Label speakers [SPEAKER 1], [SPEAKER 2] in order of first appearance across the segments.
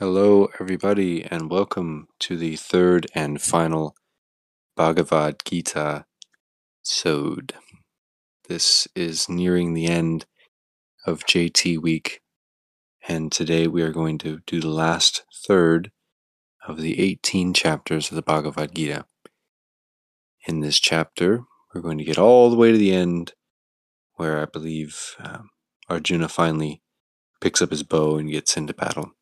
[SPEAKER 1] Hello, everybody, and welcome to the third and final Bhagavad Gita Sode. This is nearing the end of JT week, and today we are going to do the last third of the 18 chapters of the Bhagavad Gita. In this chapter, we're going to get all the way to the end, where I believe um, Arjuna finally picks up his bow and gets into battle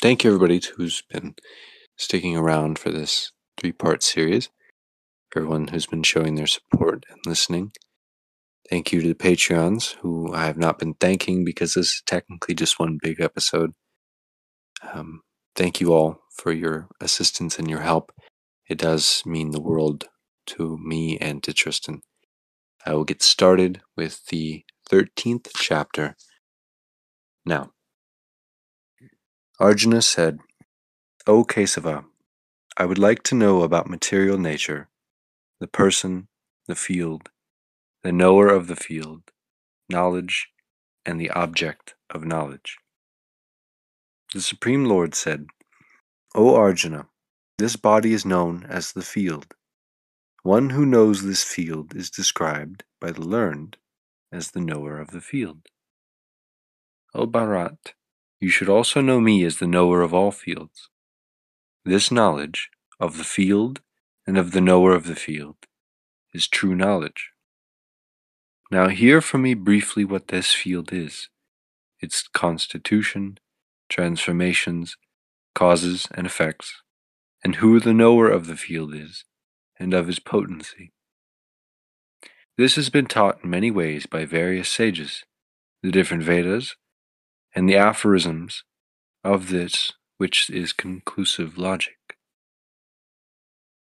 [SPEAKER 1] thank you everybody who's been sticking around for this three part series, everyone who's been showing their support and listening. Thank you to the Patreons who I have not been thanking because this is technically just one big episode. Um, thank you all for your assistance and your help. It does mean the world to me and to Tristan. I will get started with the 13th chapter now. Arjuna said, O Kesava, I would like to know about material nature, the person, the field, the knower of the field, knowledge, and the object of knowledge. The Supreme Lord said, O Arjuna, this body is known as the field. One who knows this field is described by the learned as the knower of the field. O Bharat, you should also know me as the knower of all fields. This knowledge of the field and of the knower of the field is true knowledge. Now, hear from me briefly what this field is its constitution, transformations, causes, and effects, and who the knower of the field is, and of his potency. This has been taught in many ways by various sages, the different Vedas, and the aphorisms of this which is conclusive logic.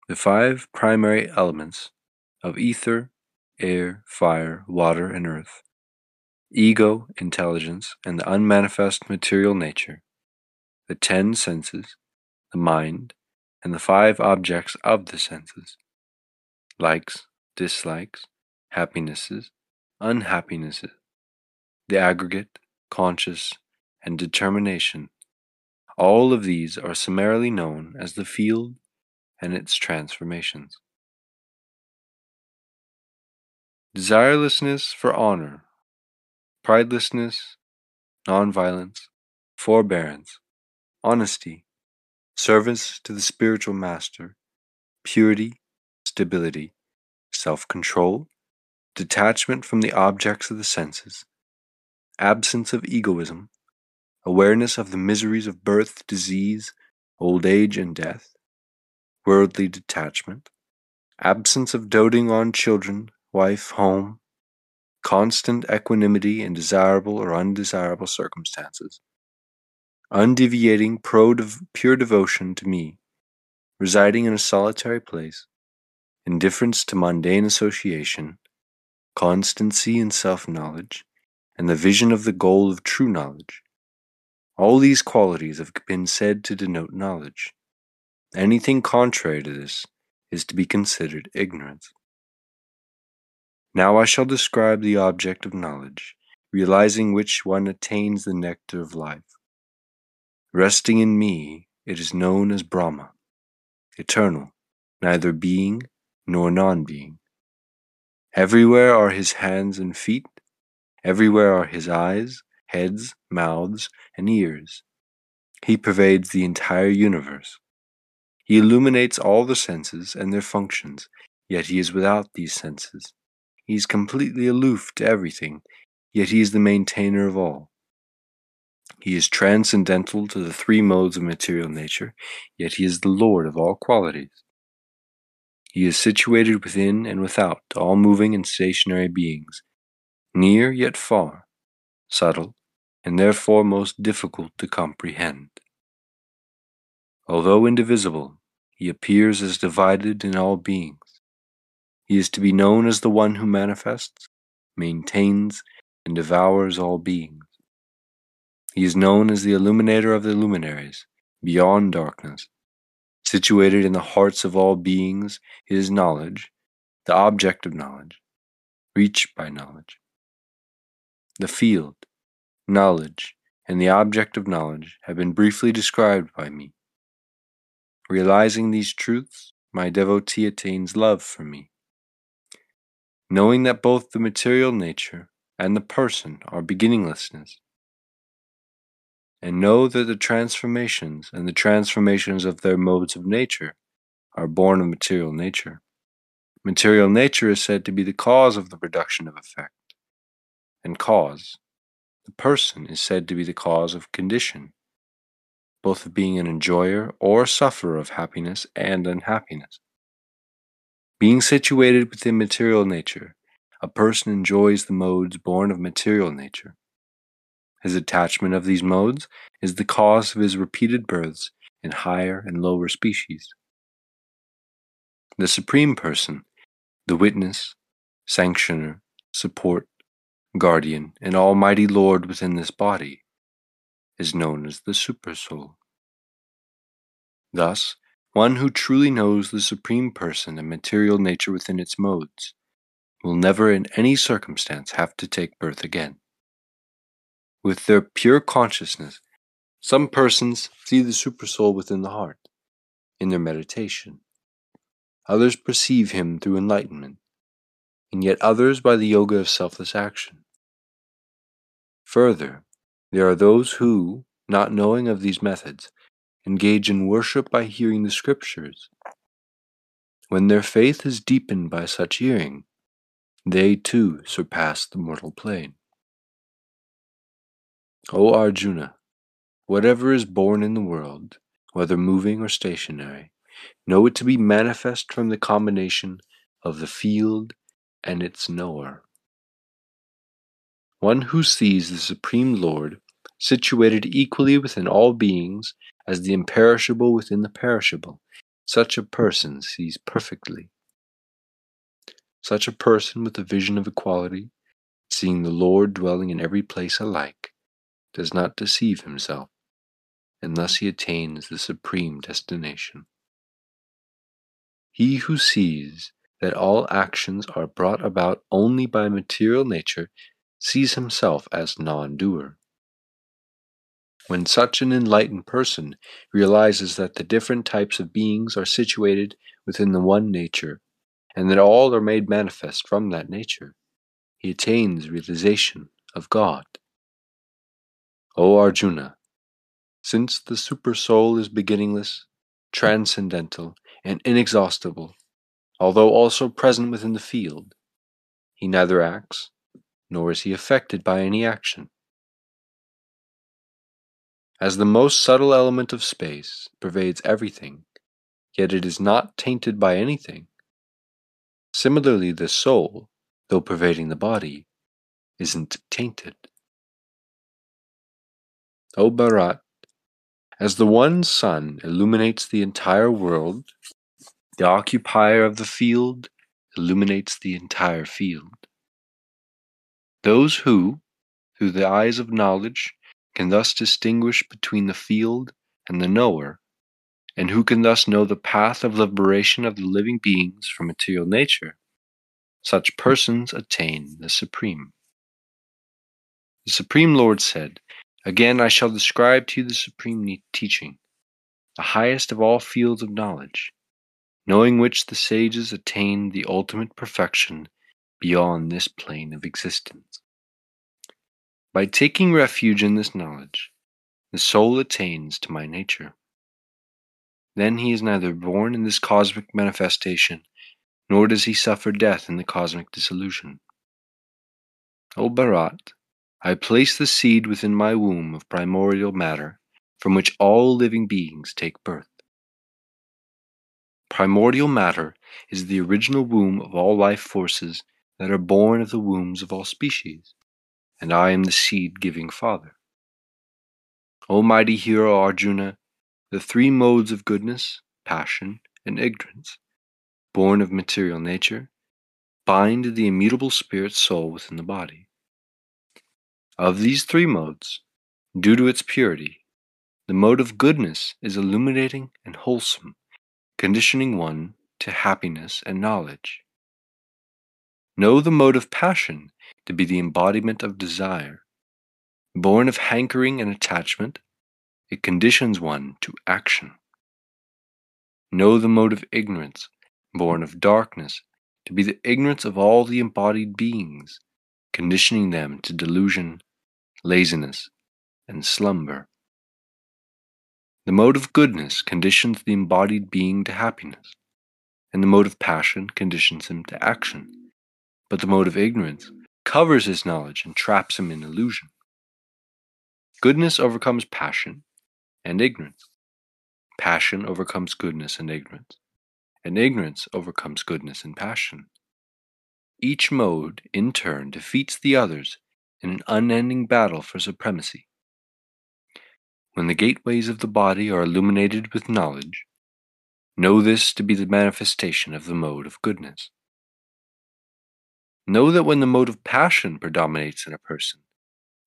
[SPEAKER 1] The five primary elements of ether, air, fire, water, and earth, ego, intelligence, and the unmanifest material nature, the ten senses, the mind, and the five objects of the senses, likes, dislikes, happinesses, unhappinesses, the aggregate, conscious, and determination. All of these are summarily known as the field and its transformations. Desirelessness for honor, pridelessness, nonviolence, forbearance, honesty, service to the spiritual master, purity, stability, self control, detachment from the objects of the senses, absence of egoism, awareness of the miseries of birth, disease, old age, and death, worldly detachment, absence of doting on children, wife, home, constant equanimity in desirable or undesirable circumstances, undeviating pro pure devotion to me, residing in a solitary place, indifference to mundane association, constancy in self knowledge, and the vision of the goal of true knowledge. All these qualities have been said to denote knowledge. Anything contrary to this is to be considered ignorance. Now I shall describe the object of knowledge, realizing which one attains the nectar of life. Resting in me, it is known as Brahma, eternal, neither being nor non being. Everywhere are his hands and feet, Everywhere are his eyes, heads, mouths, and ears. He pervades the entire universe. He illuminates all the senses and their functions, yet he is without these senses. He is completely aloof to everything, yet he is the maintainer of all. He is transcendental to the three modes of material nature, yet he is the Lord of all qualities. He is situated within and without all moving and stationary beings, near yet far, subtle, and therefore most difficult to comprehend. Although indivisible, he appears as divided in all beings. He is to be known as the one who manifests, maintains, and devours all beings. He is known as the illuminator of the luminaries, beyond darkness. Situated in the hearts of all beings is knowledge, the object of knowledge, reached by knowledge the field, knowledge, and the object of knowledge have been briefly described by me. Realizing these truths, my devotee attains love for me. Knowing that both the material nature and the person are beginninglessness, and know that the transformations and the transformations of their modes of nature are born of material nature. Material nature is said to be the cause of the production of effect, and cause. The person is said to be the cause of condition, both of being an enjoyer or sufferer of happiness and unhappiness. Being situated within material nature, a person enjoys the modes born of material nature. His attachment of these modes is the cause of his repeated births in higher and lower species. The Supreme Person, the witness, sanctioner, support, guardian, and almighty Lord within this body, is known as the Supersoul. Thus, one who truly knows the Supreme Person and material nature within its modes will never in any circumstance have to take birth again. With their pure consciousness, some persons see the Supersoul within the heart, in their meditation. Others perceive him through enlightenment, and yet others by the yoga of selfless action. Further, there are those who, not knowing of these methods, engage in worship by hearing the scriptures. When their faith is deepened by such hearing, they too surpass the mortal plane. O Arjuna, whatever is born in the world, whether moving or stationary, know it to be manifest from the combination of the field and its knower. One who sees the Supreme Lord situated equally within all beings as the imperishable within the perishable, such a person sees perfectly. Such a person with a vision of equality, seeing the Lord dwelling in every place alike, does not deceive himself, and thus he attains the supreme destination. He who sees that all actions are brought about only by material nature sees himself as non doer. When such an enlightened person realizes that the different types of beings are situated within the one nature, and that all are made manifest from that nature, he attains realization of God. O Arjuna, since the Supersoul is beginningless, transcendental, and inexhaustible, although also present within the field, he neither acts, nor is he affected by any action. As the most subtle element of space pervades everything, yet it is not tainted by anything. Similarly, the soul, though pervading the body, isn't tainted. O Bharat, as the one sun illuminates the entire world, the occupier of the field illuminates the entire field. Those who, through the eyes of knowledge, can thus distinguish between the field and the knower, and who can thus know the path of liberation of the living beings from material nature, such persons attain the Supreme. The Supreme Lord said, Again I shall describe to you the supreme teaching, the highest of all fields of knowledge, knowing which the sages attain the ultimate perfection beyond this plane of existence. By taking refuge in this knowledge, the soul attains to my nature. Then he is neither born in this cosmic manifestation, nor does he suffer death in the cosmic dissolution. O Bharat, I place the seed within my womb of primordial matter, from which all living beings take birth. Primordial matter is the original womb of all life forces that are born of the wombs of all species, and I am the seed giving Father. O mighty hero Arjuna, the three modes of goodness, passion, and ignorance, born of material nature, bind the immutable spirit soul within the body. Of these three modes, due to its purity, the mode of goodness is illuminating and wholesome, conditioning one to happiness and knowledge. Know the mode of passion to be the embodiment of desire, Born of hankering and attachment, it conditions one to action. Know the mode of ignorance, born of darkness, to be the ignorance of all the embodied beings, conditioning them to delusion, laziness, and slumber. The mode of goodness conditions the embodied being to happiness, and the mode of passion conditions him to action. But the mode of ignorance covers his knowledge and traps him in illusion. Goodness overcomes passion and ignorance. Passion overcomes goodness and ignorance, and ignorance overcomes goodness and passion. Each mode, in turn, defeats the others in an unending battle for supremacy. When the gateways of the body are illuminated with knowledge, know this to be the manifestation of the mode of goodness. Know that when the mode of passion predominates in a person,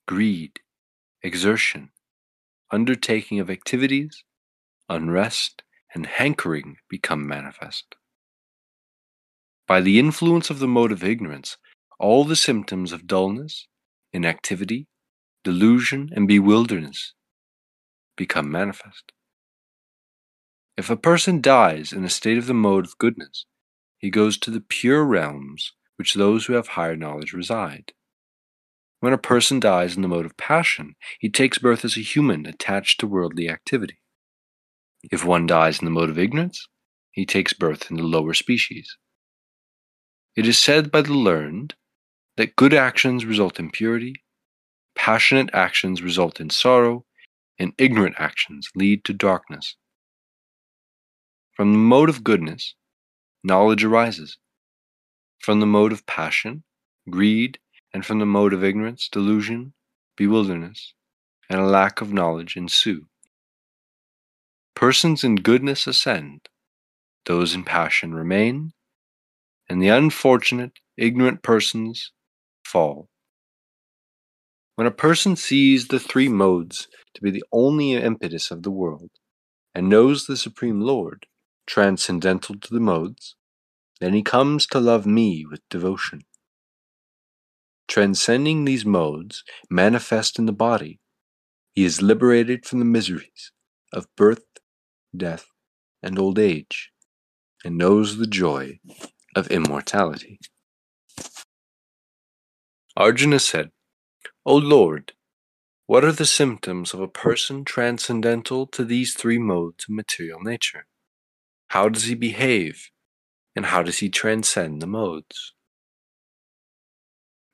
[SPEAKER 1] greed, exertion, undertaking of activities, unrest, and hankering become manifest. By the influence of the mode of ignorance, all the symptoms of dullness, inactivity, delusion, and bewilderness become manifest. If a person dies in a state of the mode of goodness, he goes to the pure realms which those who have higher knowledge reside. When a person dies in the mode of passion, he takes birth as a human attached to worldly activity. If one dies in the mode of ignorance, he takes birth in the lower species. It is said by the learned that good actions result in purity, passionate actions result in sorrow, and ignorant actions lead to darkness. From the mode of goodness, knowledge arises. From the mode of passion, greed, and from the mode of ignorance, delusion, bewilderness, and a lack of knowledge ensue. Persons in goodness ascend, those in passion remain, and the unfortunate, ignorant persons fall. When a person sees the three modes to be the only impetus of the world, and knows the Supreme Lord, transcendental to the modes, then he comes to love me with devotion. Transcending these modes manifest in the body, he is liberated from the miseries of birth, death, and old age, and knows the joy of immortality. Arjuna said, O Lord, what are the symptoms of a person transcendental to these three modes of material nature? How does he behave, and how does he transcend the modes?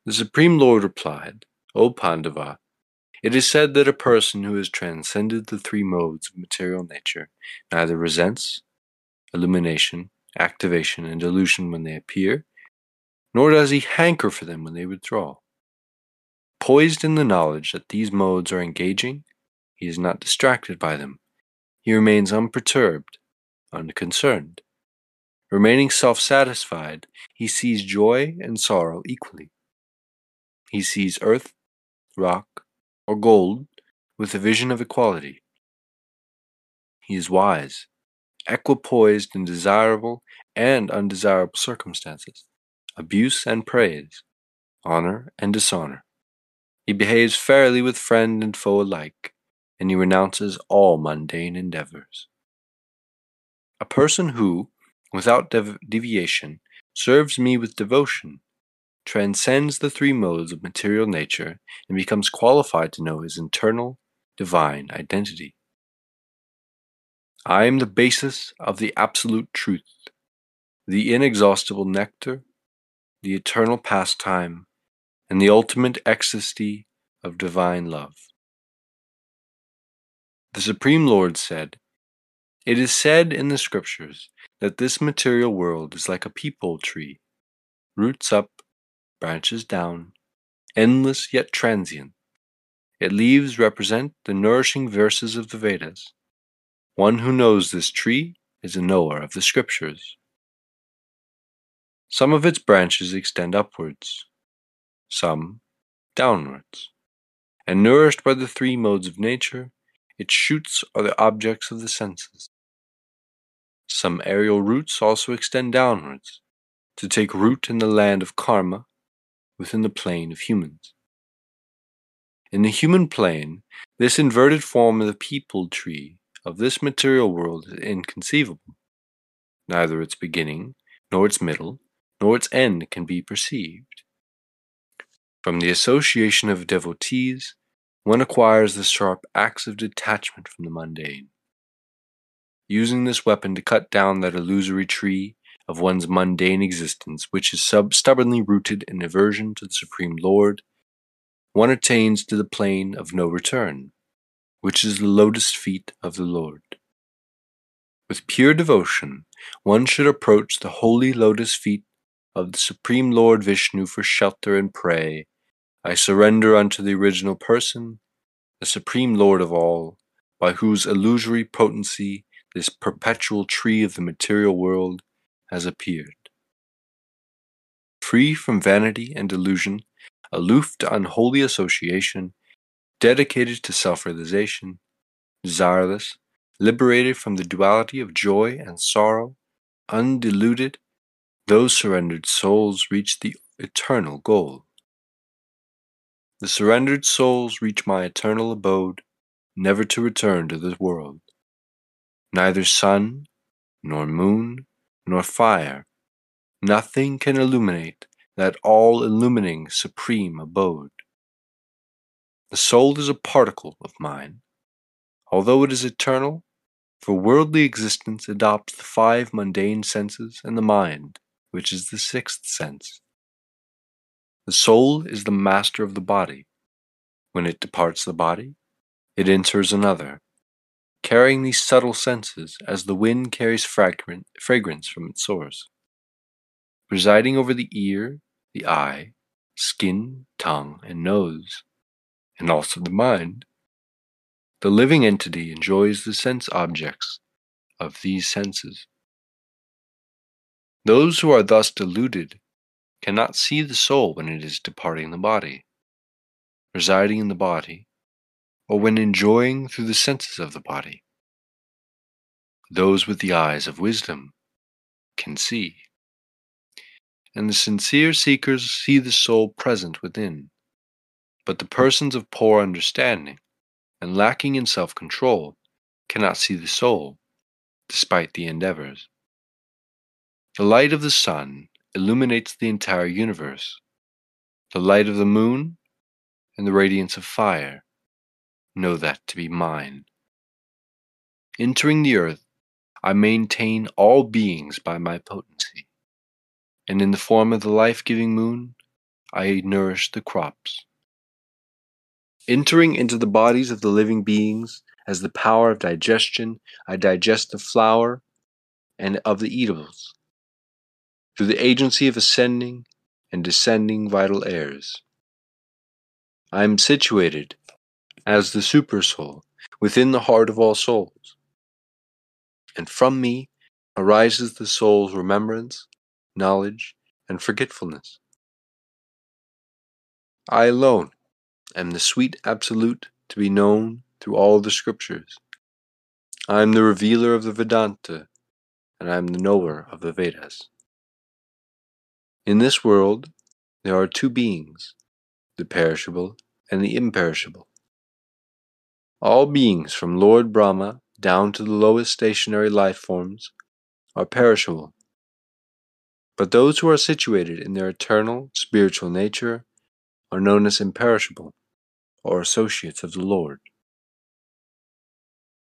[SPEAKER 1] The Supreme Lord replied, O Pandava, it is said that a person who has transcended the three modes of material nature neither resents illumination, activation, and delusion when they appear, nor does he hanker for them when they withdraw. Poised in the knowledge that these modes are engaging, he is not distracted by them. He remains unperturbed, unconcerned. Remaining self satisfied, he sees joy and sorrow equally. He sees earth, rock, or gold with a vision of equality. He is wise, equipoised in desirable and undesirable circumstances, abuse and praise, honor and dishonor. He behaves fairly with friend and foe alike, and he renounces all mundane endeavors. A person who, without dev- deviation, serves me with devotion transcends the three modes of material nature and becomes qualified to know his internal, divine identity. I am the basis of the absolute truth, the inexhaustible nectar, the eternal pastime, and the ultimate ecstasy of divine love. The Supreme Lord said, It is said in the Scriptures that this material world is like a peepul tree, roots up branches down, endless yet transient. Its leaves represent the nourishing verses of the Vedas. One who knows this tree is a knower of the scriptures. Some of its branches extend upwards, some downwards, and nourished by the three modes of nature, its shoots are the objects of the senses. Some aerial roots also extend downwards, to take root in the land of karma within the plane of humans. In the human plane, this inverted form of the peepal tree of this material world is inconceivable. Neither its beginning, nor its middle, nor its end can be perceived. From the association of devotees, one acquires the sharp axe of detachment from the mundane. Using this weapon to cut down that illusory tree of one's mundane existence, which is sub- stubbornly rooted in aversion to the Supreme Lord, one attains to the plane of no return, which is the lotus feet of the Lord. With pure devotion, one should approach the holy lotus feet of the Supreme Lord Vishnu for shelter and pray, I surrender unto the original person, the Supreme Lord of all, by whose illusory potency this perpetual tree of the material world has appeared. Free from vanity and delusion, aloof to unholy association, dedicated to self realization, desireless, liberated from the duality of joy and sorrow, undiluted, those surrendered souls reach the eternal goal. The surrendered souls reach my eternal abode, never to return to this world. Neither sun, nor moon, nor fire, nothing can illuminate that all illumining supreme abode. The soul is a particle of mine. Although it is eternal, for worldly existence adopts the five mundane senses and the mind, which is the sixth sense. The soul is the master of the body. When it departs the body, it enters another, carrying these subtle senses as the wind carries fragrance from its source. Presiding over the ear, the eye, skin, tongue, and nose, and also the mind, the living entity enjoys the sense objects of these senses. Those who are thus deluded cannot see the soul when it is departing the body, residing in the body, or when enjoying through the senses of the body. Those with the eyes of wisdom can see. And the sincere seekers see the soul present within. But the persons of poor understanding and lacking in self control cannot see the soul, despite the endeavors. The light of the sun illuminates the entire universe. The light of the moon and the radiance of fire know that to be mine. Entering the earth, I maintain all beings by my potency, and in the form of the life giving moon, I nourish the crops. Entering into the bodies of the living beings as the power of digestion, I digest the flower and of the eatables through the agency of ascending and descending vital airs. I am situated as the supersoul within the heart of all souls, and from me arises the soul's remembrance, knowledge, and forgetfulness. I alone am the sweet absolute to be known through all the scriptures. I am the revealer of the Vedanta, and I am the knower of the Vedas. In this world, there are two beings, the perishable and the imperishable. All beings from Lord Brahma down to the lowest stationary life forms are perishable. But those who are situated in their eternal spiritual nature are known as imperishable, or associates of the Lord.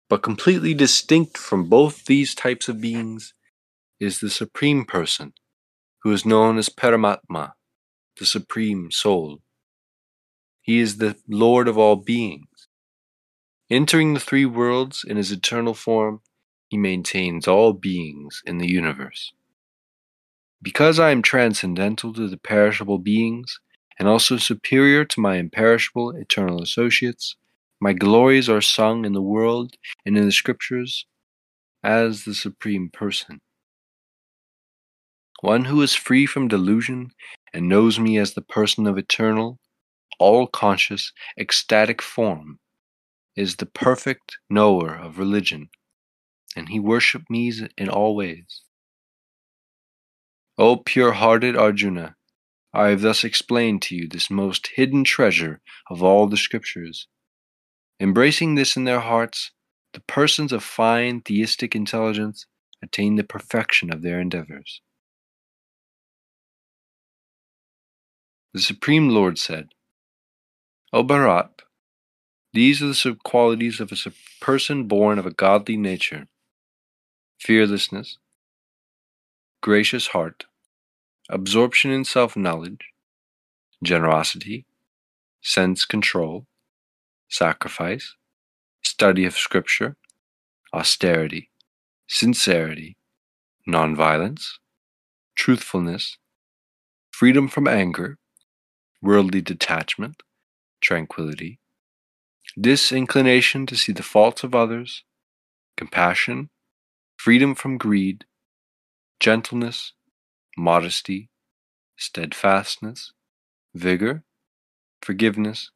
[SPEAKER 1] But completely distinct from both these types of beings is the Supreme Person, who is known as Paramatma, the Supreme Soul. He is the Lord of all beings. Entering the three worlds in his eternal form, he maintains all beings in the universe. Because I am transcendental to the perishable beings, and also superior to my imperishable eternal associates, my glories are sung in the world and in the scriptures as the Supreme Person. One who is free from delusion and knows me as the person of eternal, all conscious, ecstatic form, is the perfect knower of religion, and he worships me in all ways. O pure hearted Arjuna, I have thus explained to you this most hidden treasure of all the Scriptures. Embracing this in their hearts, the persons of fine theistic intelligence attain the perfection of their endeavors. The Supreme Lord said, O Bharat, these are the qualities of a person born of a godly nature. Fearlessness, gracious heart, absorption in self knowledge, generosity, sense control, sacrifice, study of Scripture, austerity, sincerity, nonviolence, truthfulness, freedom from anger, worldly detachment, tranquility, disinclination to see the faults of others, compassion, freedom from greed, gentleness, modesty, steadfastness, vigor, forgiveness,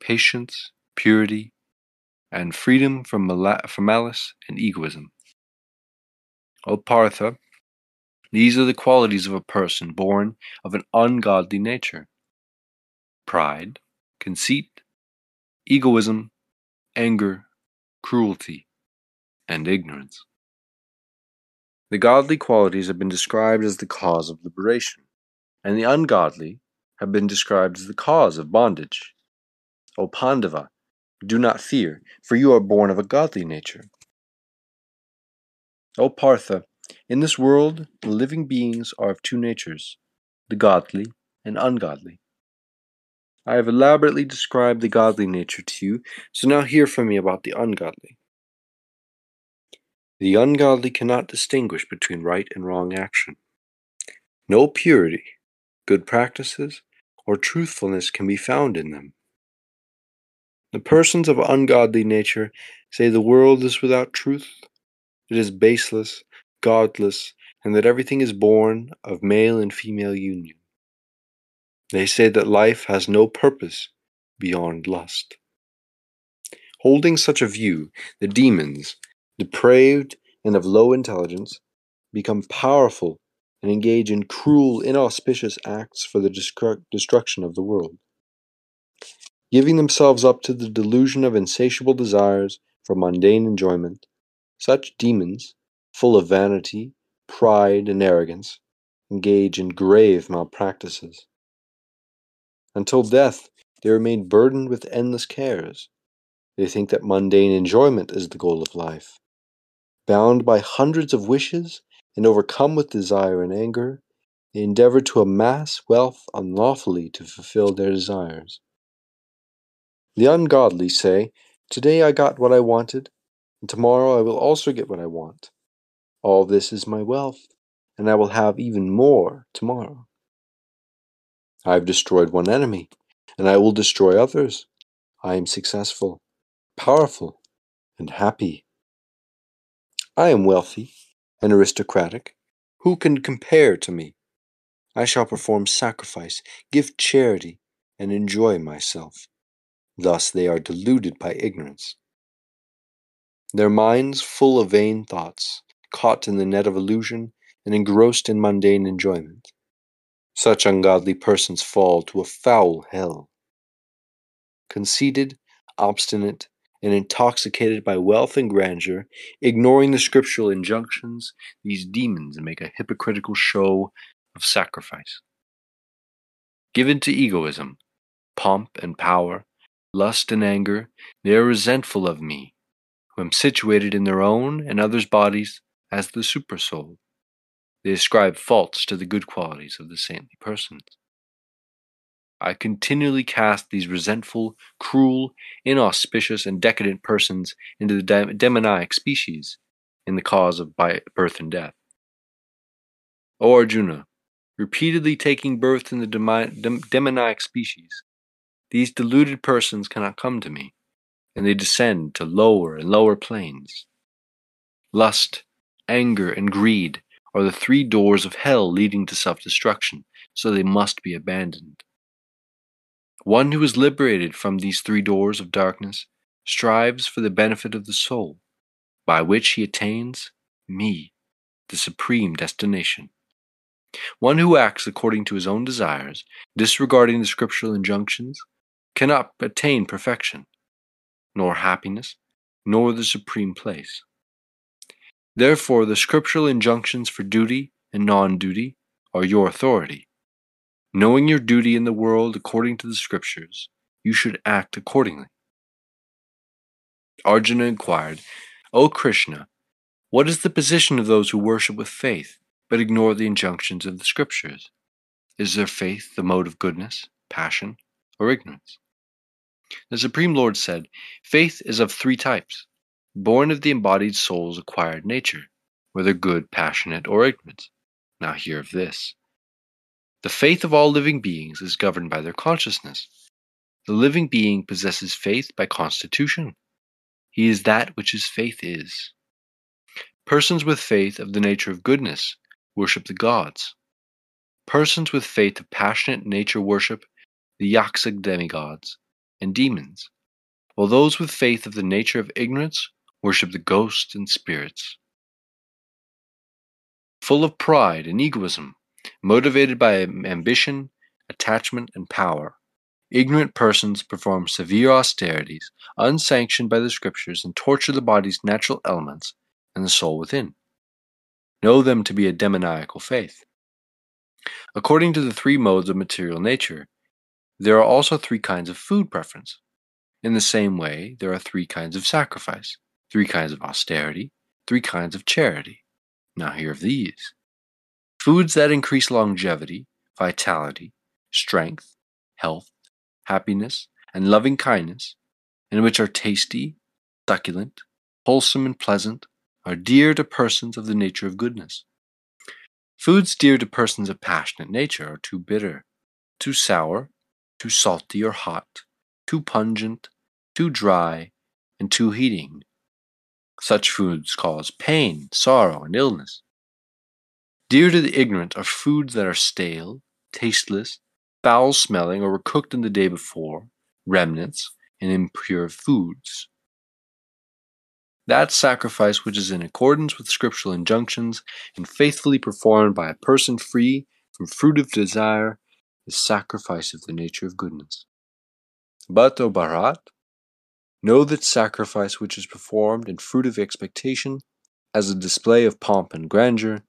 [SPEAKER 1] patience, purity, and freedom from, mal- from malice and egoism. O Partha, these are the qualities of a person born of an ungodly nature pride, conceit, egoism, anger, cruelty, and ignorance. The godly qualities have been described as the cause of liberation, and the ungodly have been described as the cause of bondage. O Pandava, do not fear, for you are born of a godly nature. O Partha, in this world the living beings are of two natures, the godly and ungodly. I have elaborately described the godly nature to you, so now hear from me about the ungodly. The ungodly cannot distinguish between right and wrong action. No purity, good practices, or truthfulness can be found in them. The persons of ungodly nature say the world is without truth, it is baseless, godless, and that everything is born of male and female union. They say that life has no purpose beyond lust. Holding such a view, the demons, depraved and of low intelligence, become powerful and engage in cruel, inauspicious acts for the destruction of the world. Giving themselves up to the delusion of insatiable desires for mundane enjoyment, such demons, full of vanity, pride, and arrogance, engage in grave malpractices. Until death, they remain burdened with endless cares. They think that mundane enjoyment is the goal of life. Bound by hundreds of wishes and overcome with desire and anger, they endeavor to amass wealth unlawfully to fulfill their desires. The ungodly say, Today I got what I wanted, and tomorrow I will also get what I want. All this is my wealth, and I will have even more tomorrow. I have destroyed one enemy, and I will destroy others. I am successful, powerful, and happy. I am wealthy and aristocratic. Who can compare to me? I shall perform sacrifice, give charity, and enjoy myself. Thus they are deluded by ignorance. Their minds full of vain thoughts, caught in the net of illusion, and engrossed in mundane enjoyment. Such ungodly persons fall to a foul hell. Conceited, obstinate, and intoxicated by wealth and grandeur, ignoring the scriptural injunctions, these demons make a hypocritical show of sacrifice. Given to egoism, pomp and power, lust and anger, they are resentful of me, who am situated in their own and others' bodies as the supersoul. They ascribe faults to the good qualities of the saintly persons. I continually cast these resentful, cruel, inauspicious, and decadent persons into the demoniac species in the cause of birth and death. O Arjuna, repeatedly taking birth in the demoniac species, these deluded persons cannot come to me, and they descend to lower and lower planes. Lust, anger, and greed are the three doors of hell leading to self destruction, so they must be abandoned. One who is liberated from these three doors of darkness strives for the benefit of the soul, by which he attains me, the supreme destination. One who acts according to his own desires, disregarding the scriptural injunctions, cannot attain perfection, nor happiness, nor the supreme place. Therefore, the scriptural injunctions for duty and non duty are your authority. Knowing your duty in the world according to the scriptures, you should act accordingly. Arjuna inquired, O Krishna, what is the position of those who worship with faith, but ignore the injunctions of the scriptures? Is their faith the mode of goodness, passion, or ignorance? The Supreme Lord said, Faith is of three types born of the embodied soul's acquired nature, whether good, passionate, or ignorant. Now hear of this. The faith of all living beings is governed by their consciousness. The living being possesses faith by constitution. He is that which his faith is. Persons with faith of the nature of goodness worship the gods. Persons with faith of passionate nature worship the Yaksa demigods and demons, while those with faith of the nature of ignorance worship the ghosts and spirits. Full of pride and egoism, motivated by ambition, attachment, and power, ignorant persons perform severe austerities unsanctioned by the scriptures and torture the body's natural elements and the soul within. Know them to be a demoniacal faith. According to the three modes of material nature, there are also three kinds of food preference. In the same way, there are three kinds of sacrifice three kinds of austerity, three kinds of charity. Now, hear of these foods that increase longevity, vitality, strength, health, happiness, and loving kindness, and which are tasty, succulent, wholesome, and pleasant, are dear to persons of the nature of goodness. Foods dear to persons of passionate nature are too bitter, too sour, too salty or hot, too pungent, too dry, and too heating, such foods cause pain, sorrow, and illness. Dear to the ignorant are foods that are stale, tasteless, foul smelling, or were cooked in the day before, remnants, and impure foods. That sacrifice which is in accordance with scriptural injunctions and faithfully performed by a person free from fruit of desire is sacrifice of the nature of goodness. But, O Bharat, Know that sacrifice which is performed in fruit of expectation, as a display of pomp and grandeur,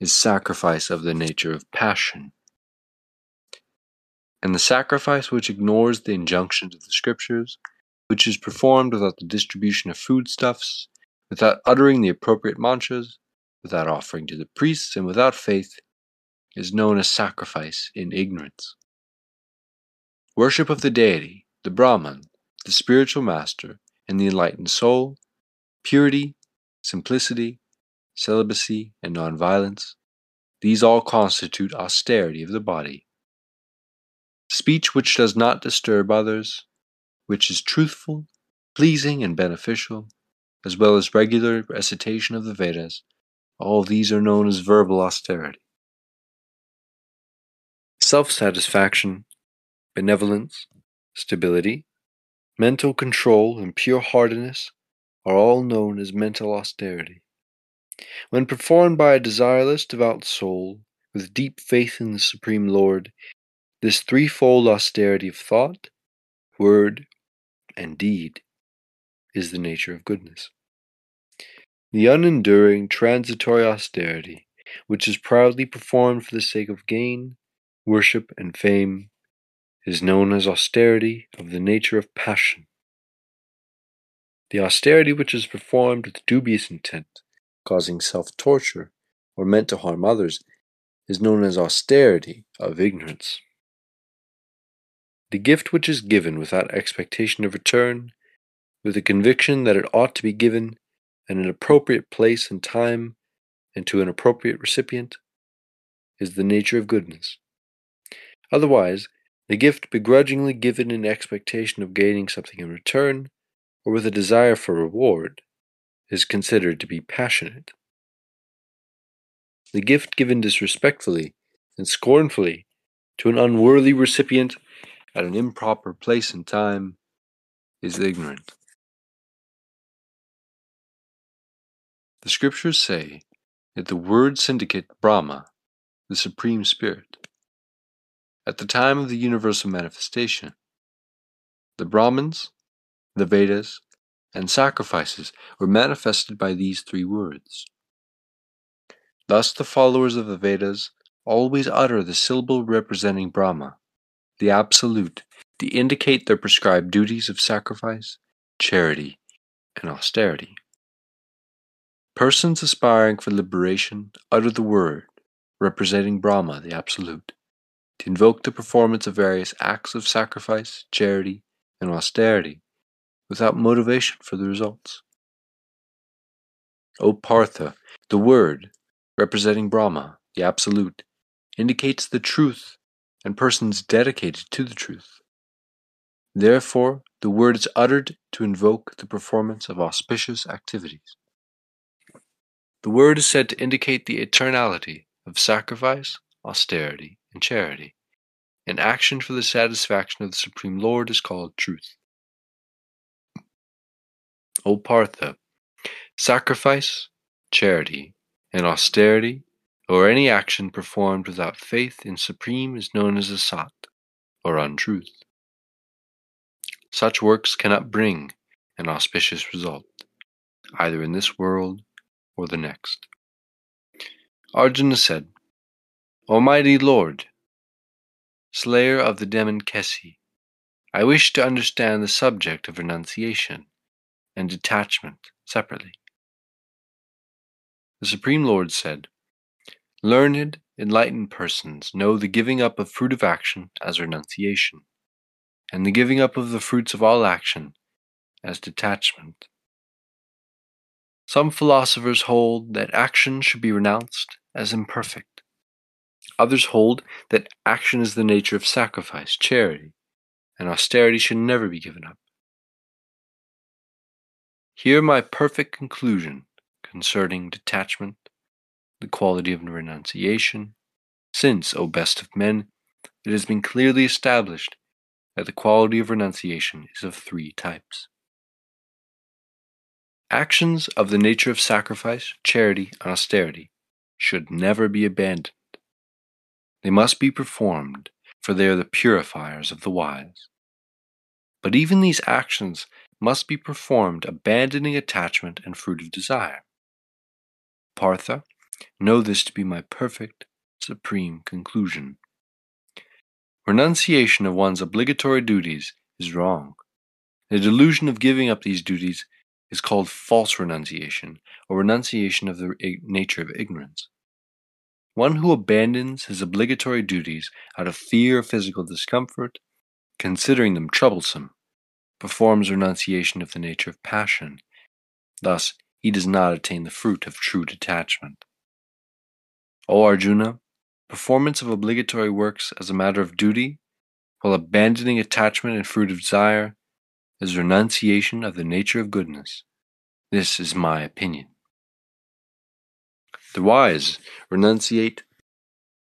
[SPEAKER 1] is sacrifice of the nature of passion. And the sacrifice which ignores the injunctions of the Scriptures, which is performed without the distribution of foodstuffs, without uttering the appropriate mantras, without offering to the priests, and without faith, is known as sacrifice in ignorance. Worship of the deity, the Brahman, the spiritual master, and the enlightened soul, purity, simplicity, celibacy, and nonviolence, these all constitute austerity of the body. Speech which does not disturb others, which is truthful, pleasing, and beneficial, as well as regular recitation of the Vedas, all these are known as verbal austerity. Self satisfaction, benevolence, stability, Mental control and pure heartedness are all known as mental austerity. When performed by a desireless, devout soul, with deep faith in the Supreme Lord, this threefold austerity of thought, word, and deed is the nature of goodness. The unenduring, transitory austerity, which is proudly performed for the sake of gain, worship, and fame, is known as austerity of the nature of passion. The austerity which is performed with dubious intent, causing self torture, or meant to harm others, is known as austerity of ignorance. The gift which is given without expectation of return, with the conviction that it ought to be given in an appropriate place and time and to an appropriate recipient, is the nature of goodness. Otherwise, the gift begrudgingly given in expectation of gaining something in return, or with a desire for reward, is considered to be passionate. The gift given disrespectfully and scornfully to an unworthy recipient at an improper place and time is ignorant. The scriptures say that the word syndicate Brahma the Supreme Spirit. At the time of the universal manifestation, the Brahmins, the Vedas, and sacrifices were manifested by these three words. Thus, the followers of the Vedas always utter the syllable representing Brahma, the Absolute, to indicate their prescribed duties of sacrifice, charity, and austerity. Persons aspiring for liberation utter the word representing Brahma, the Absolute, to invoke the performance of various acts of sacrifice, charity, and austerity without motivation for the results. O Partha, the word representing Brahma, the Absolute, indicates the truth and persons dedicated to the truth. Therefore, the word is uttered to invoke the performance of auspicious activities. The word is said to indicate the eternality of sacrifice, austerity, and charity. An action for the satisfaction of the Supreme Lord is called truth. O Partha, sacrifice, charity, and austerity, or any action performed without faith in Supreme is known as asat, or untruth. Such works cannot bring an auspicious result, either in this world or the next. Arjuna said, Almighty Lord, slayer of the demon Kesi, I wish to understand the subject of renunciation and detachment separately. The Supreme Lord said, Learned, enlightened persons know the giving up of fruit of action as renunciation, and the giving up of the fruits of all action as detachment. Some philosophers hold that action should be renounced as imperfect. Others hold that action is the nature of sacrifice, charity, and austerity should never be given up. Hear my perfect conclusion concerning detachment, the quality of renunciation, since, O best of men, it has been clearly established that the quality of renunciation is of three types. Actions of the nature of sacrifice, charity, and austerity should never be abandoned. They must be performed, for they are the purifiers of the wise. But even these actions must be performed abandoning attachment and fruit of desire. Partha, know this to be my perfect, supreme conclusion. Renunciation of one's obligatory duties is wrong. The delusion of giving up these duties is called false renunciation, or renunciation of the nature of ignorance. One who abandons his obligatory duties out of fear of physical discomfort, considering them troublesome, performs renunciation of the nature of passion. Thus, he does not attain the fruit of true detachment. O Arjuna, performance of obligatory works as a matter of duty, while abandoning attachment and fruit of desire, is renunciation of the nature of goodness. This is my opinion. The wise renunciate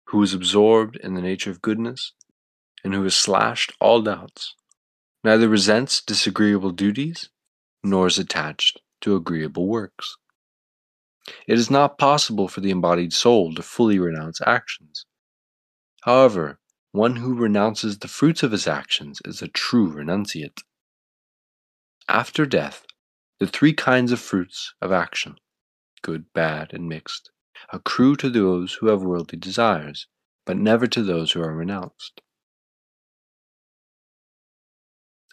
[SPEAKER 1] who is absorbed in the nature of goodness and who has slashed all doubts, neither resents disagreeable duties nor is attached to agreeable works. It is not possible for the embodied soul to fully renounce actions. However, one who renounces the fruits of his actions is a true renunciate. After death, the three kinds of fruits of action good, bad, and mixed, accrue to those who have worldly desires, but never to those who are renounced.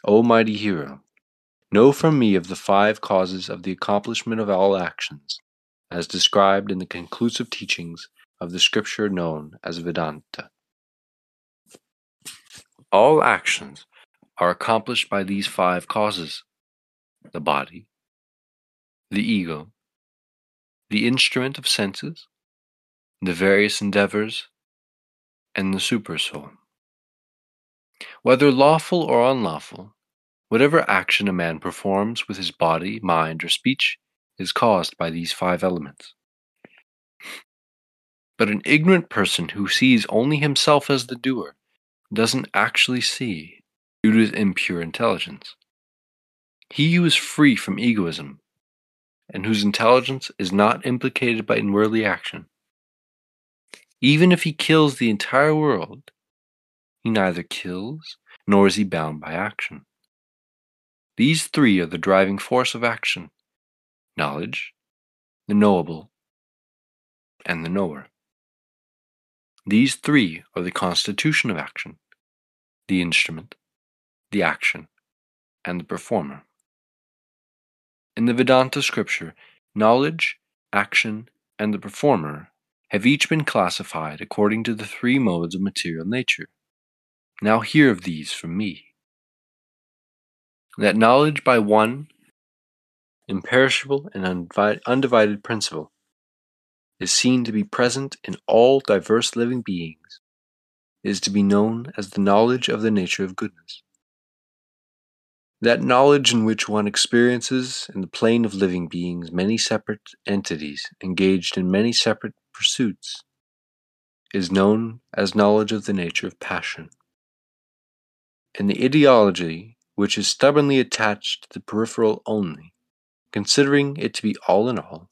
[SPEAKER 1] O mighty hero, know from me of the five causes of the accomplishment of all actions, as described in the conclusive teachings of the scripture known as Vedanta. All actions are accomplished by these five causes the body, the ego, the instrument of senses, the various endeavors, and the supersoul. Whether lawful or unlawful, whatever action a man performs with his body, mind, or speech is caused by these five elements. But an ignorant person who sees only himself as the doer doesn't actually see due to his impure intelligence. He who is free from egoism and whose intelligence is not implicated by unworthy action, Even if he kills the entire world, he neither kills nor is he bound by action. These three are the driving force of action knowledge, the knowable, and the knower. These three are the constitution of action the instrument, the action, and the performer. In the Vedanta scripture, knowledge, action, and the performer have each been classified according to the three modes of material nature. Now hear of these from me. That knowledge by one imperishable and undivided principle is seen to be present in all diverse living beings is to be known as the knowledge of the nature of goodness. That knowledge in which one experiences in the plane of living beings many separate entities engaged in many separate pursuits is known as knowledge of the nature of passion. And the ideology which is stubbornly attached to the peripheral only, considering it to be all in all,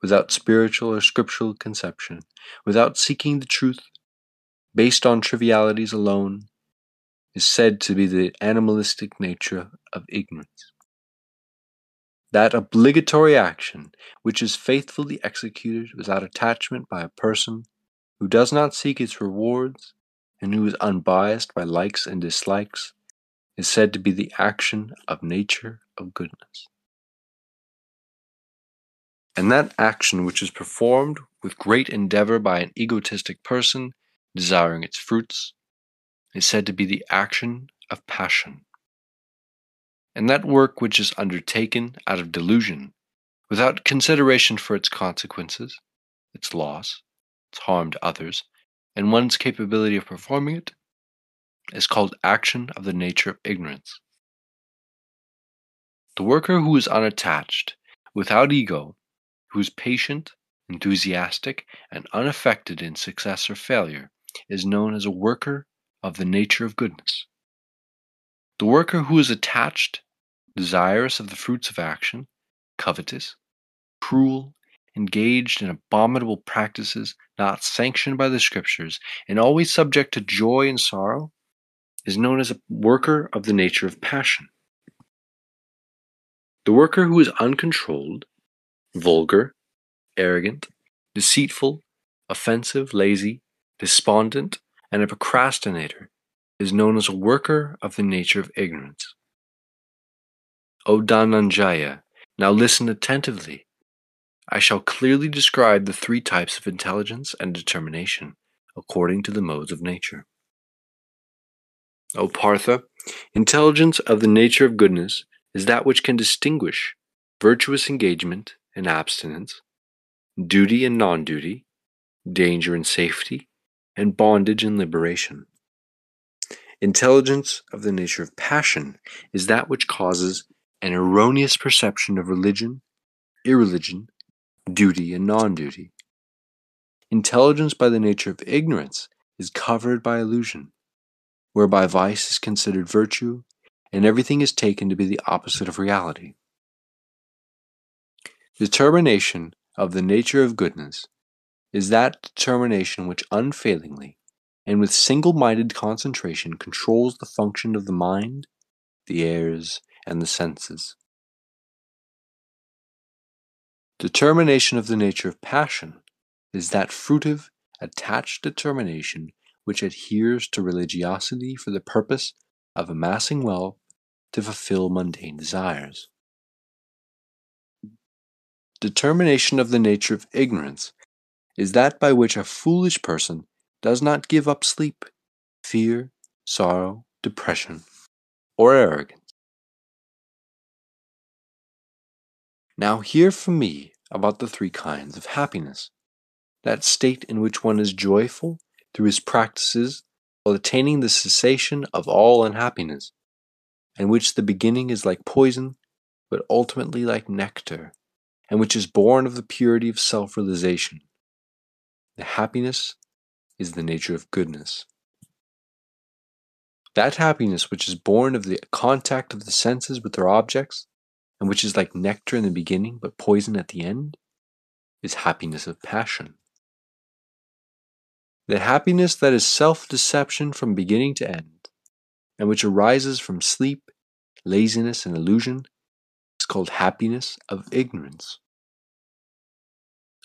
[SPEAKER 1] without spiritual or scriptural conception, without seeking the truth, based on trivialities alone, is said to be the animalistic nature of ignorance. That obligatory action which is faithfully executed without attachment by a person who does not seek its rewards and who is unbiased by likes and dislikes is said to be the action of nature of goodness. And that action which is performed with great endeavor by an egotistic person desiring its fruits is said to be the action of passion. And that work which is undertaken out of delusion, without consideration for its consequences, its loss, its harm to others, and one's capability of performing it, is called action of the nature of ignorance. The worker who is unattached, without ego, who is patient, enthusiastic, and unaffected in success or failure, is known as a worker of the nature of goodness. The worker who is attached, desirous of the fruits of action, covetous, cruel, engaged in abominable practices not sanctioned by the scriptures, and always subject to joy and sorrow, is known as a worker of the nature of passion. The worker who is uncontrolled, vulgar, arrogant, deceitful, offensive, lazy, despondent, and a procrastinator is known as a worker of the nature of ignorance. O Dhananjaya, now listen attentively. I shall clearly describe the three types of intelligence and determination according to the modes of nature. O Partha, intelligence of the nature of goodness is that which can distinguish virtuous engagement and abstinence, duty and non duty, danger and safety, and bondage and liberation. Intelligence of the nature of passion is that which causes an erroneous perception of religion, irreligion, duty, and non duty. Intelligence by the nature of ignorance is covered by illusion, whereby vice is considered virtue and everything is taken to be the opposite of reality. Determination of the nature of goodness is that determination which unfailingly and with single minded concentration controls the function of the mind, the airs, and the senses. Determination of the nature of passion is that fruitive, attached determination which adheres to religiosity for the purpose of amassing wealth to fulfill mundane desires. Determination of the nature of ignorance is that by which a foolish person does not give up sleep, fear, sorrow, depression, or arrogance. Now, hear from me about the three kinds of happiness that state in which one is joyful through his practices while attaining the cessation of all unhappiness, and which the beginning is like poison, but ultimately like nectar, and which is born of the purity of self realization. The happiness is the nature of goodness. That happiness which is born of the contact of the senses with their objects, and which is like nectar in the beginning but poison at the end, is happiness of passion. The happiness that is self deception from beginning to end, and which arises from sleep, laziness, and illusion, is called happiness of ignorance.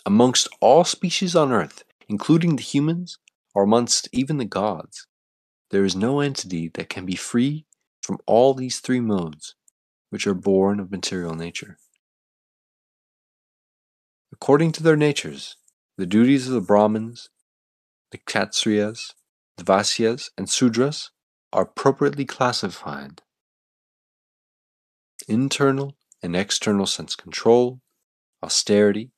[SPEAKER 1] Amongst all species on earth, including the humans, or amongst even the gods, there is no entity that can be free from all these three modes, which are born of material nature. According to their natures, the duties of the Brahmins, the Kshatriyas, the Vaisyas, and Sudras are appropriately classified. Internal and external sense control, austerity,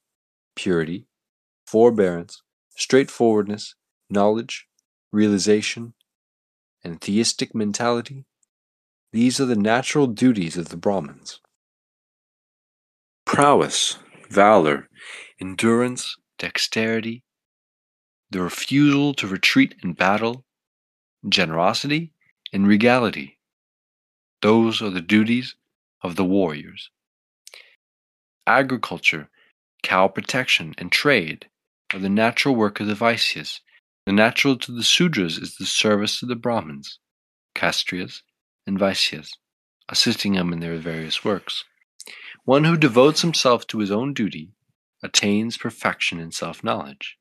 [SPEAKER 1] purity, forbearance, straightforwardness, knowledge, realization, and theistic mentality, these are the natural duties of the Brahmins. Prowess, valor, endurance, dexterity, the refusal to retreat in battle, generosity, and regality. Those are the duties of the warriors. Agriculture, cow protection, and trade are the natural work of the Vaisyas. The natural to the Sudras is the service to the Brahmins, Kshatriyas, and Vaisyas, assisting them in their various works. One who devotes himself to his own duty attains perfection in self knowledge.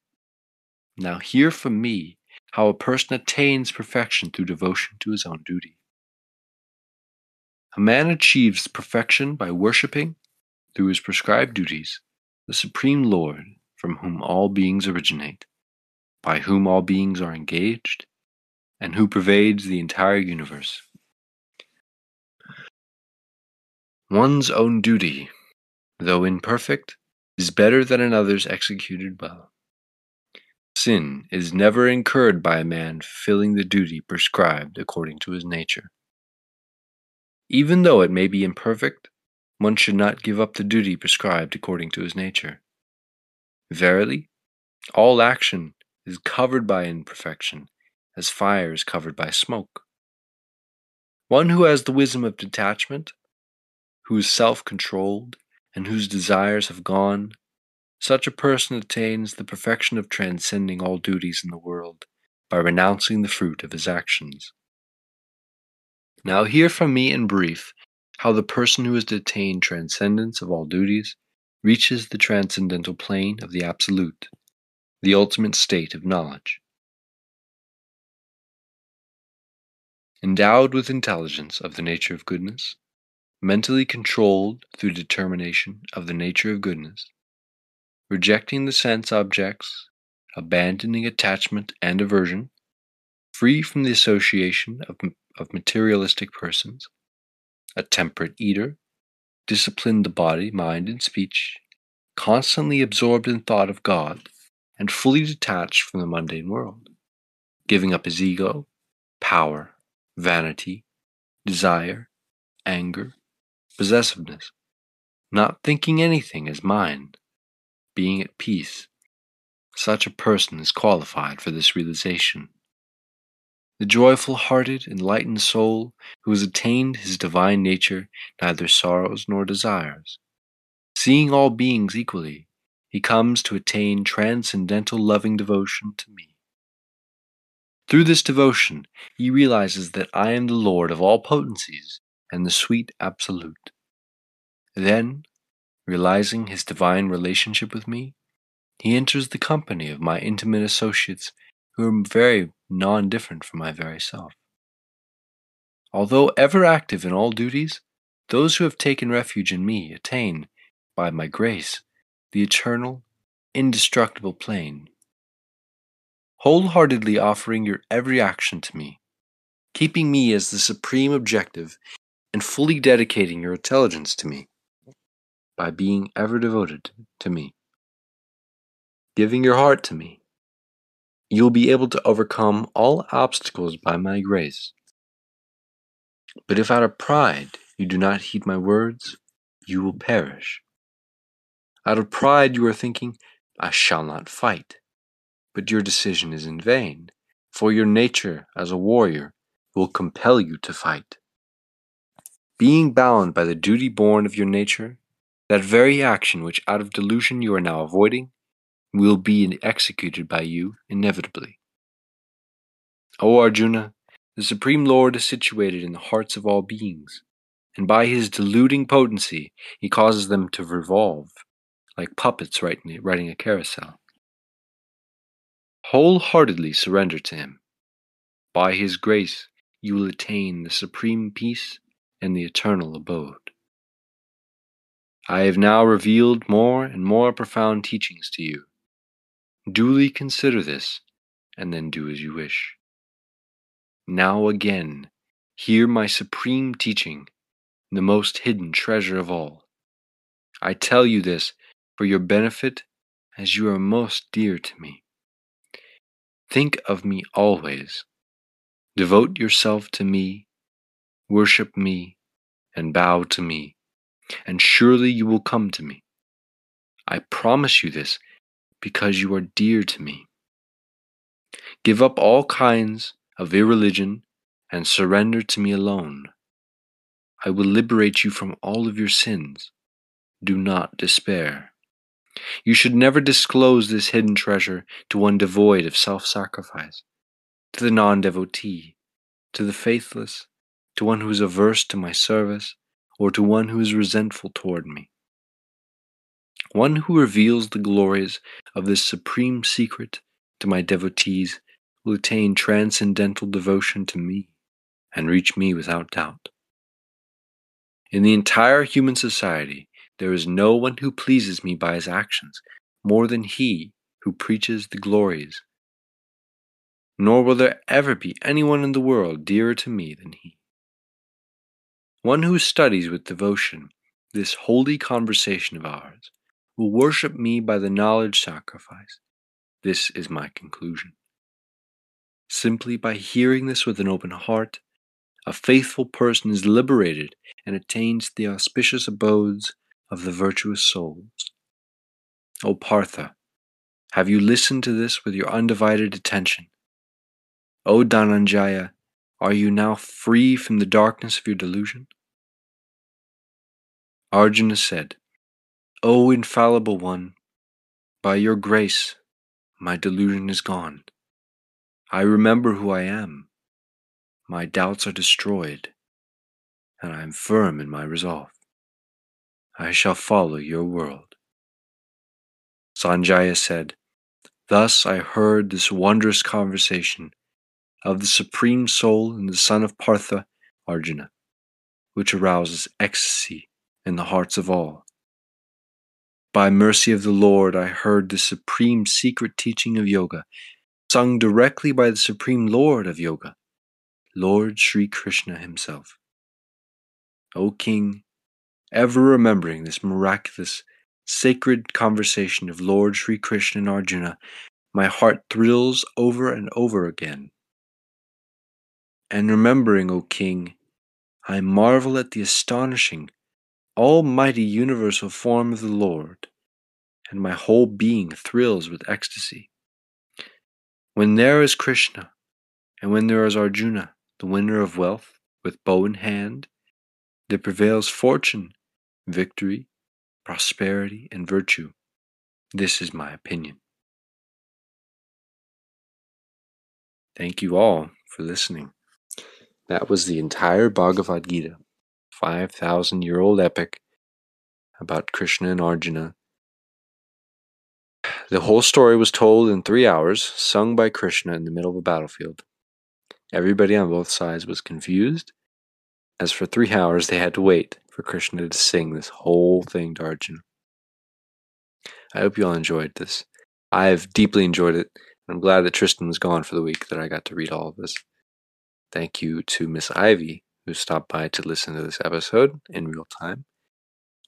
[SPEAKER 1] Now, hear from me how a person attains perfection through devotion to his own duty. A man achieves perfection by worshipping, through his prescribed duties, the Supreme Lord from whom all beings originate, by whom all beings are engaged, and who pervades the entire universe. One's own duty, though imperfect, is better than another's executed well. Sin is never incurred by a man fulfilling the duty prescribed according to his nature. Even though it may be imperfect, one should not give up the duty prescribed according to his nature. Verily, all action is covered by imperfection, as fire is covered by smoke. One who has the wisdom of detachment, who is self controlled, and whose desires have gone, such a person attains the perfection of transcending all duties in the world by renouncing the fruit of his actions. Now, hear from me in brief how the person who has attained transcendence of all duties reaches the transcendental plane of the Absolute, the ultimate state of knowledge. Endowed with intelligence of the nature of goodness, mentally controlled through determination of the nature of goodness, rejecting the sense objects, abandoning attachment and aversion, free from the association of, of materialistic persons, a temperate eater, disciplined the body, mind, and speech, constantly absorbed in thought of God, and fully detached from the mundane world, giving up his ego, power, vanity, desire, anger, possessiveness, not thinking anything as mine, being at peace. Such a person is qualified for this realization. The joyful hearted, enlightened soul who has attained his divine nature neither sorrows nor desires. Seeing all beings equally, he comes to attain transcendental loving devotion to me. Through this devotion, he realizes that I am the Lord of all potencies and the sweet Absolute. Then, realizing his divine relationship with me, he enters the company of my intimate associates who are very non different from my very self. Although ever active in all duties, those who have taken refuge in me attain, by my grace, the eternal, indestructible plane. Wholeheartedly offering your every action to me, keeping me as the supreme objective and fully dedicating your intelligence to me by being ever devoted to me, giving your heart to me. You will be able to overcome all obstacles by my grace. But if out of pride you do not heed my words, you will perish. Out of pride you are thinking, I shall not fight. But your decision is in vain, for your nature as a warrior will compel you to fight. Being bound by the duty born of your nature, that very action which out of delusion you are now avoiding will be executed by you inevitably. O Arjuna, the Supreme Lord is situated in the hearts of all beings, and by his deluding potency he causes them to revolve, like puppets riding a carousel. Wholeheartedly surrender to him. By his grace you will attain the supreme peace and the eternal abode. I have now revealed more and more profound teachings to you. Duly consider this, and then do as you wish. Now again, hear my supreme teaching, the most hidden treasure of all. I tell you this for your benefit as you are most dear to me. Think of me always. Devote yourself to me, worship me, and bow to me and surely you will come to me. I promise you this because you are dear to me. Give up all kinds of irreligion and surrender to me alone. I will liberate you from all of your sins. Do not despair. You should never disclose this hidden treasure to one devoid of self sacrifice, to the non devotee, to the faithless, to one who is averse to my service, or to one who is resentful toward me. One who reveals the glories of this supreme secret to my devotees will attain transcendental devotion to me and reach me without doubt. In the entire human society, there is no one who pleases me by his actions more than he who preaches the glories. Nor will there ever be anyone in the world dearer to me than he. One who studies with devotion this holy conversation of ours will worship me by the knowledge sacrifice. This is my conclusion. Simply by hearing this with an open heart, a faithful person is liberated and attains the auspicious abodes of the virtuous souls. O Partha, have you listened to this with your undivided attention? O Dhananjaya, are you now free from the darkness of your delusion? Arjuna said, O infallible one, by your grace my delusion is gone. I remember who I am. My doubts are destroyed, and I am firm in my resolve. I shall follow your world. Sanjaya said, Thus I heard this wondrous conversation of the Supreme Soul and the Son of Partha, Arjuna, which arouses ecstasy in the hearts of all. By mercy of the Lord, I heard the supreme secret teaching of yoga, sung directly by the supreme Lord of yoga, Lord Sri Krishna himself. O King, ever remembering this miraculous, sacred conversation of Lord Sri Krishna and Arjuna, my heart thrills over and over again. And remembering, O King, I marvel at the astonishing, almighty universal form of the Lord, and my whole being thrills with ecstasy. When there is Krishna, and when there is Arjuna, the winner of wealth, with bow in hand, there prevails fortune, victory, prosperity, and virtue. This is my opinion. Thank you all for listening. That was the entire Bhagavad Gita. 5,000 year old epic about Krishna and Arjuna. The whole story was told in three hours, sung by Krishna in the middle of a battlefield. Everybody on both sides was confused, as for three hours they had to wait for Krishna to sing this whole thing to Arjuna. I hope you all enjoyed this. I've deeply enjoyed it, and I'm glad that Tristan was gone for the week that I got to read all of this. Thank you to Miss Ivy who stopped by to listen to this episode in real time.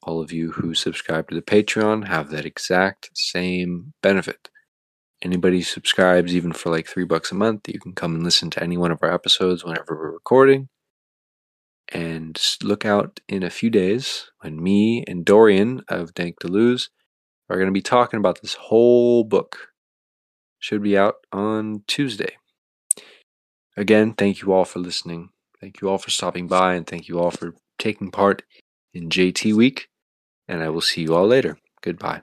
[SPEAKER 1] All of you who subscribe to the Patreon have that exact same benefit. Anybody subscribes, even for like three bucks a month, you can come and listen to any one of our episodes whenever we're recording. And look out in a few days when me and Dorian of Dank Deleuze are going to be talking about this whole book. Should be out on Tuesday. Again, thank you all for listening. Thank you all for stopping by and thank you all for taking part in JT Week. And I will see you all later. Goodbye.